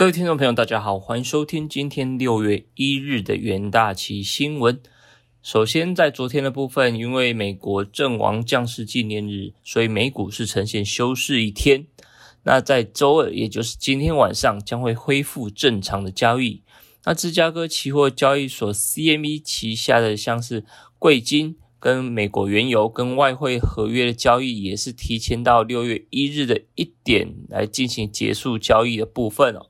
各位听众朋友，大家好，欢迎收听今天六月一日的元大旗新闻。首先，在昨天的部分，因为美国阵亡将士纪念日，所以美股是呈现休市一天。那在周二，也就是今天晚上，将会恢复正常的交易。那芝加哥期货交易所 CME 旗下的像是贵金。跟美国原油跟外汇合约的交易也是提前到六月一日的一点来进行结束交易的部分哦。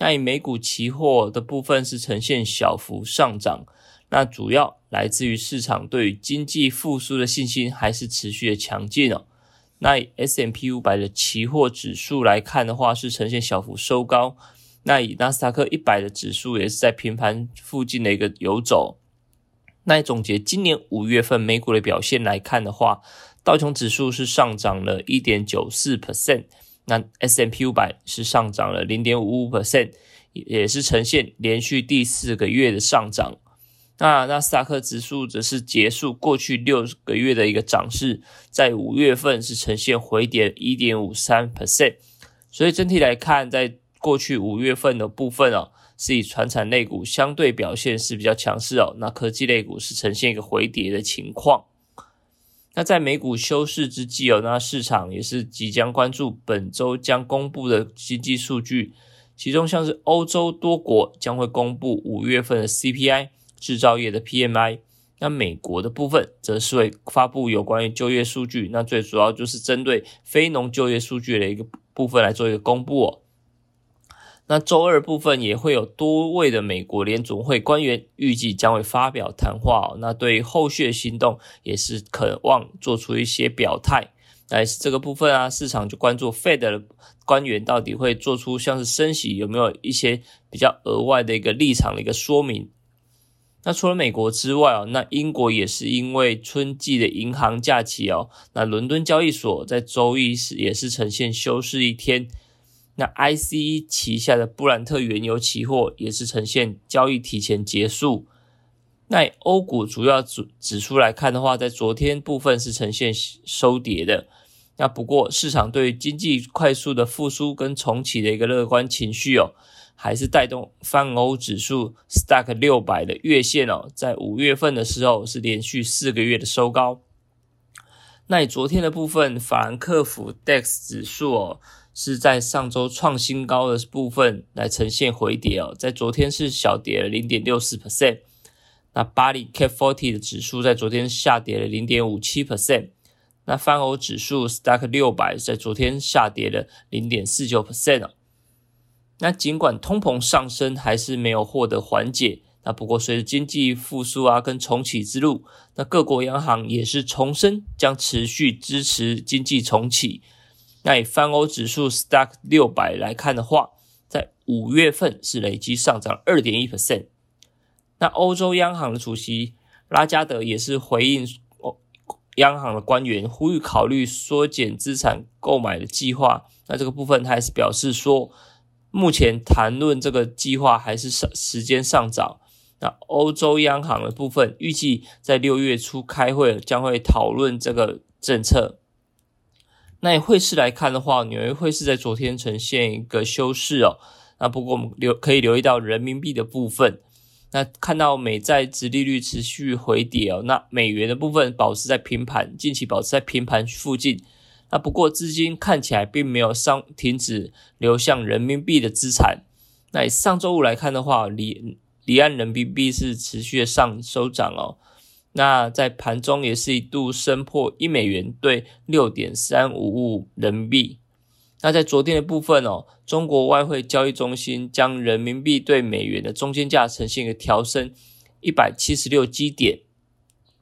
那以美股期货的部分是呈现小幅上涨，那主要来自于市场对于经济复苏的信心还是持续的强劲哦。那以 S M P 五百的期货指数来看的话，是呈现小幅收高。那以纳斯达克一百的指数也是在平盘附近的一个游走。那总结今年五月份美股的表现来看的话，道琼指数是上涨了一点九四 percent，那 S M P 五百是上涨了零点五五 percent，也是呈现连续第四个月的上涨。那纳斯达克指数则是结束过去六个月的一个涨势，在五月份是呈现回跌一点五三 percent，所以整体来看，在过去五月份的部分哦。是以传产类股相对表现是比较强势哦，那科技类股是呈现一个回跌的情况。那在美股休市之际哦，那市场也是即将关注本周将公布的经济数据，其中像是欧洲多国将会公布五月份的 CPI 制造业的 PMI，那美国的部分则是会发布有关于就业数据，那最主要就是针对非农就业数据的一个部分来做一个公布哦。那周二部分也会有多位的美国联总会官员预计将会发表谈话哦，那对后续行动也是渴望做出一些表态。但是这个部分啊，市场就关注 Fed 的官员到底会做出像是升息有没有一些比较额外的一个立场的一个说明。那除了美国之外哦，那英国也是因为春季的银行假期哦，那伦敦交易所在周一是也是呈现休市一天。那 ICE 旗下的布兰特原油期货也是呈现交易提前结束。那欧股主要指指数来看的话，在昨天部分是呈现收跌的。那不过市场对经济快速的复苏跟重启的一个乐观情绪哦，还是带动泛欧指数 Stack 六百的月线哦，在五月份的时候是连续四个月的收高。那昨天的部分，法兰克福 DAX 指数哦。是在上周创新高的部分来呈现回跌哦，在昨天是小跌了零点六四 percent。那巴黎 K forty 的指数在昨天下跌了零点五七 percent。那泛欧指数 Stack 六百在昨天下跌了零点四九 percent 哦。那尽管通膨上升还是没有获得缓解，那不过随着经济复苏啊跟重启之路，那各国央行也是重申将持续支持经济重启。那以泛欧指数 Stack 六百来看的话，在五月份是累计上涨二点一 percent。那欧洲央行的主席拉加德也是回应哦，央行的官员呼吁考虑缩减资产购买的计划。那这个部分他还是表示说，目前谈论这个计划还是上时间尚早。那欧洲央行的部分预计在六月初开会，将会讨论这个政策。那以汇市来看的话，纽约汇市在昨天呈现一个休市哦。那不过我们留可以留意到人民币的部分，那看到美债殖利率持续回跌哦。那美元的部分保持在平盘，近期保持在平盘附近。那不过资金看起来并没有上停止流向人民币的资产。那以上周五来看的话，离离岸人民币是持续的上收涨哦。那在盘中也是一度升破一美元兑六点三五五人民币。那在昨天的部分哦，中国外汇交易中心将人民币对美元的中间价呈现一个调升一百七十六基点，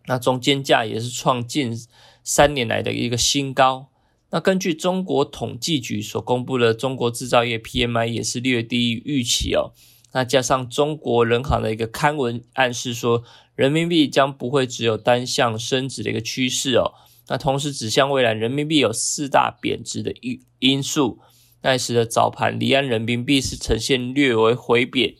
那中间价也是创近三年来的一个新高。那根据中国统计局所公布的中国制造业 PMI 也是略低于预期哦。那加上中国人行的一个刊文暗示说。人民币将不会只有单向升值的一个趋势哦，那同时指向未来人民币有四大贬值的因因素，那时的早盘离岸人民币是呈现略为回贬。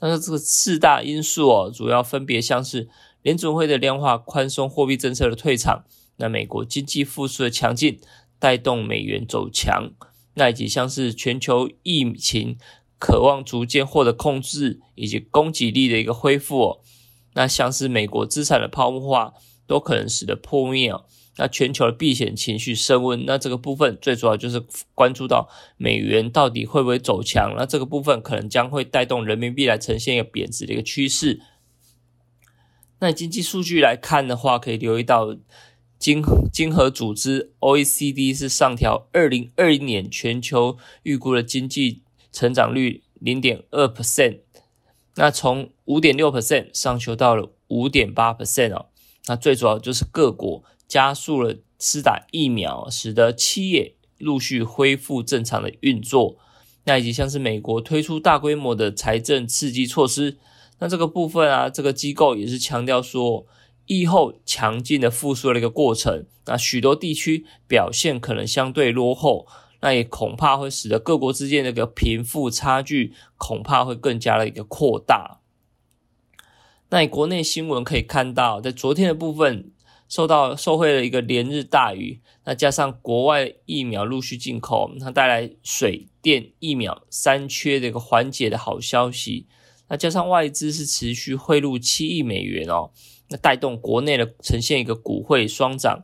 但是这个四大因素哦，主要分别像是联准会的量化宽松货币政策的退场，那美国经济复苏的强劲带动美元走强，那以及像是全球疫情渴望逐渐获得控制以及供给力的一个恢复哦。那像是美国资产的泡沫化都可能使得破灭哦。那全球的避险情绪升温，那这个部分最主要就是关注到美元到底会不会走强，那这个部分可能将会带动人民币来呈现一个贬值的一个趋势。那经济数据来看的话，可以留意到经经合组织 OECD 是上调二零二一年全球预估的经济成长率零点二 percent，那从五点六 percent 上修到了五点八 percent 哦。那最主要就是各国。加速了施打疫苗，使得企业陆续恢复正常的运作。那以及像是美国推出大规模的财政刺激措施，那这个部分啊，这个机构也是强调说，疫后强劲的复苏的一个过程。那许多地区表现可能相对落后，那也恐怕会使得各国之间的一个贫富差距恐怕会更加的一个扩大。那以国内新闻可以看到，在昨天的部分。受到受惠的一个连日大雨，那加上国外疫苗陆续进口，它带来水电疫苗三缺的一个缓解的好消息。那加上外资是持续汇入七亿美元哦，那带动国内的呈现一个股汇双涨。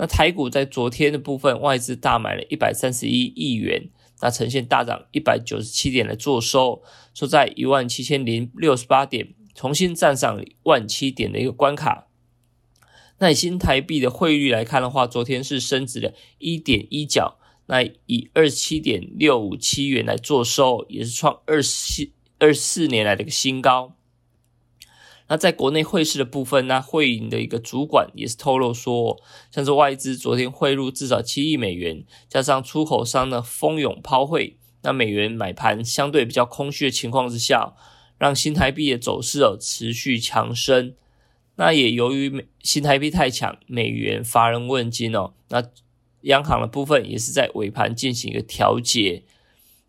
那台股在昨天的部分，外资大买了一百三十一亿元，那呈现大涨一百九十七点的做收，收在一万七千零六十八点，重新站上万七点的一个关卡。那以新台币的汇率来看的话，昨天是升值了一点一角，那以二十七点六五七元来做收，也是创二七二四年来的一个新高。那在国内汇市的部分，那汇银的一个主管也是透露说，像是外资昨天汇入至少七亿美元，加上出口商的蜂拥抛汇，那美元买盘相对比较空虚的情况之下，让新台币的走势哦持续强升。那也由于美新台币太强，美元乏人问津哦。那央行的部分也是在尾盘进行一个调节。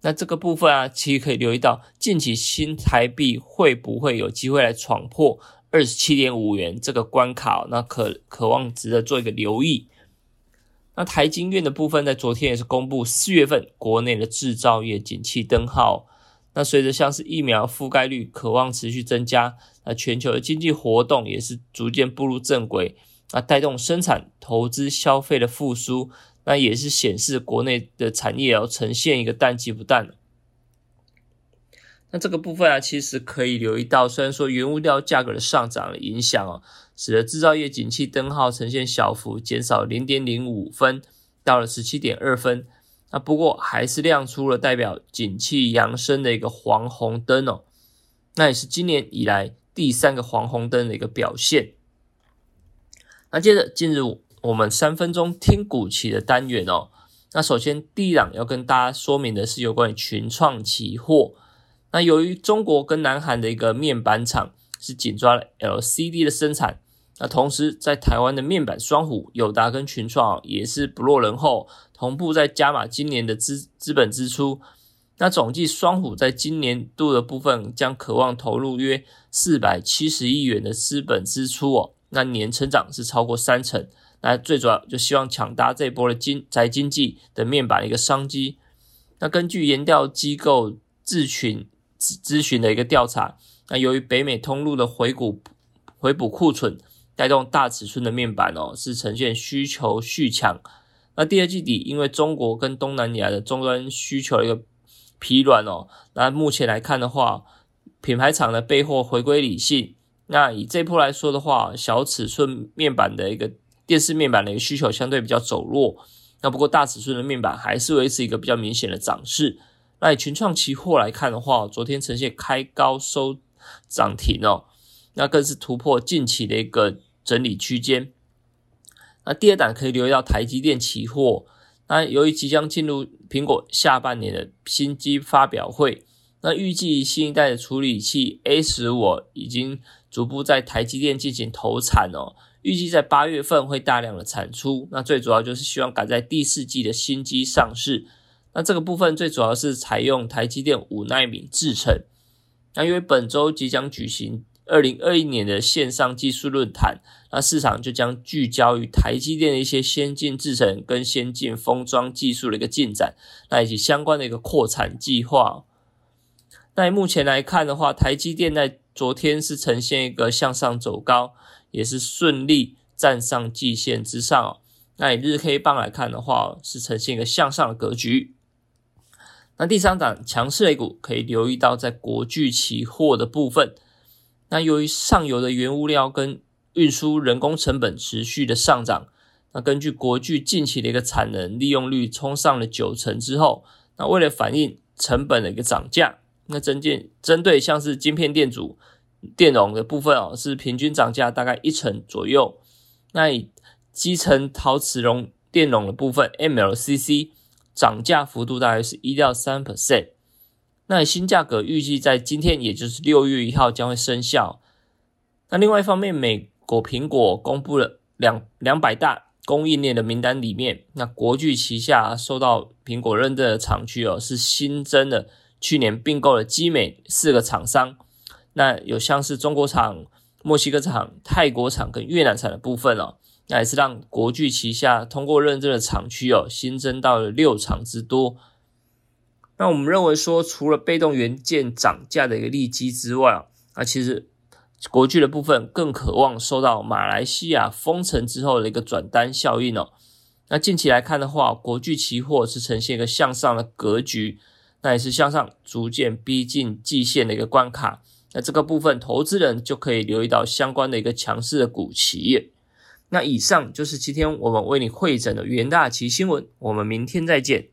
那这个部分啊，其实可以留意到，近期新台币会不会有机会来闯破二十七点五元这个关卡？那可渴望值得做一个留意。那台金院的部分在昨天也是公布四月份国内的制造业景气灯号。那随着像是疫苗覆盖率渴望持续增加，那全球的经济活动也是逐渐步入正轨，那带动生产、投资、消费的复苏，那也是显示国内的产业要呈现一个淡季不淡那这个部分啊，其实可以留意到，虽然说原物料价格的上涨的影响哦，使得制造业景气灯号呈现小幅减少零点零五分，到了十七点二分。那不过还是亮出了代表景气扬升的一个黄红灯哦，那也是今年以来第三个黄红灯的一个表现。那接着进入我们三分钟听股期的单元哦。那首先第一档要跟大家说明的是有关于群创期货。那由于中国跟南韩的一个面板厂是紧抓了 LCD 的生产。那同时，在台湾的面板双虎友达跟群创也是不落人后，同步在加码今年的资资本支出。那总计双虎在今年度的部分将渴望投入约四百七十亿元的资本支出哦，那年成长是超过三成。那最主要就希望抢搭这波的经宅经济的面板的一个商机。那根据研调机构智群咨询的一个调查，那由于北美通路的回补回补库存。带动大尺寸的面板哦，是呈现需求续强。那第二季底，因为中国跟东南亚的终端需求一个疲软哦，那目前来看的话，品牌厂的备货回归理性。那以这波来说的话，小尺寸面板的一个电视面板的一个需求相对比较走弱。那不过大尺寸的面板还是维持一个比较明显的涨势。那以群创期货来看的话，昨天呈现开高收涨停哦，那更是突破近期的一个。整理区间，那第二档可以留意到台积电期货。那由于即将进入苹果下半年的新机发表会，那预计新一代的处理器 A 十五已经逐步在台积电进行投产哦，预计在八月份会大量的产出。那最主要就是希望赶在第四季的新机上市。那这个部分最主要是采用台积电五纳米制程。那因为本周即将举行。二零二一年的线上技术论坛，那市场就将聚焦于台积电的一些先进制程跟先进封装技术的一个进展，那以及相关的一个扩产计划。那目前来看的话，台积电在昨天是呈现一个向上走高，也是顺利站上季线之上哦。那以日 K 棒来看的话，是呈现一个向上的格局。那第三档强势类股可以留意到，在国巨期货的部分。那由于上游的原物料跟运输人工成本持续的上涨，那根据国巨近期的一个产能利用率冲上了九成之后，那为了反映成本的一个涨价，那针件针对像是晶片电阻、电容的部分哦，是平均涨价大概一成左右。那以基层陶瓷熔电容的部分 MLCC。涨价幅度大约是一到三 percent，那新价格预计在今天，也就是六月一号将会生效。那另外一方面，美国苹果公布了两两百大供应链的名单里面，那国巨旗下受到苹果认证的厂区哦，是新增的去年并购了基美四个厂商，那有像是中国厂、墨西哥厂、泰国厂跟越南厂的部分哦。那也是让国巨旗下通过认证的厂区哦，新增到了六厂之多。那我们认为说，除了被动元件涨价的一个利基之外啊，那其实国巨的部分更渴望受到马来西亚封城之后的一个转单效应哦。那近期来看的话，国巨期货是呈现一个向上的格局，那也是向上逐渐逼近季线的一个关卡。那这个部分投资人就可以留意到相关的一个强势的股企业。那以上就是今天我们为你汇诊的元大旗新闻，我们明天再见。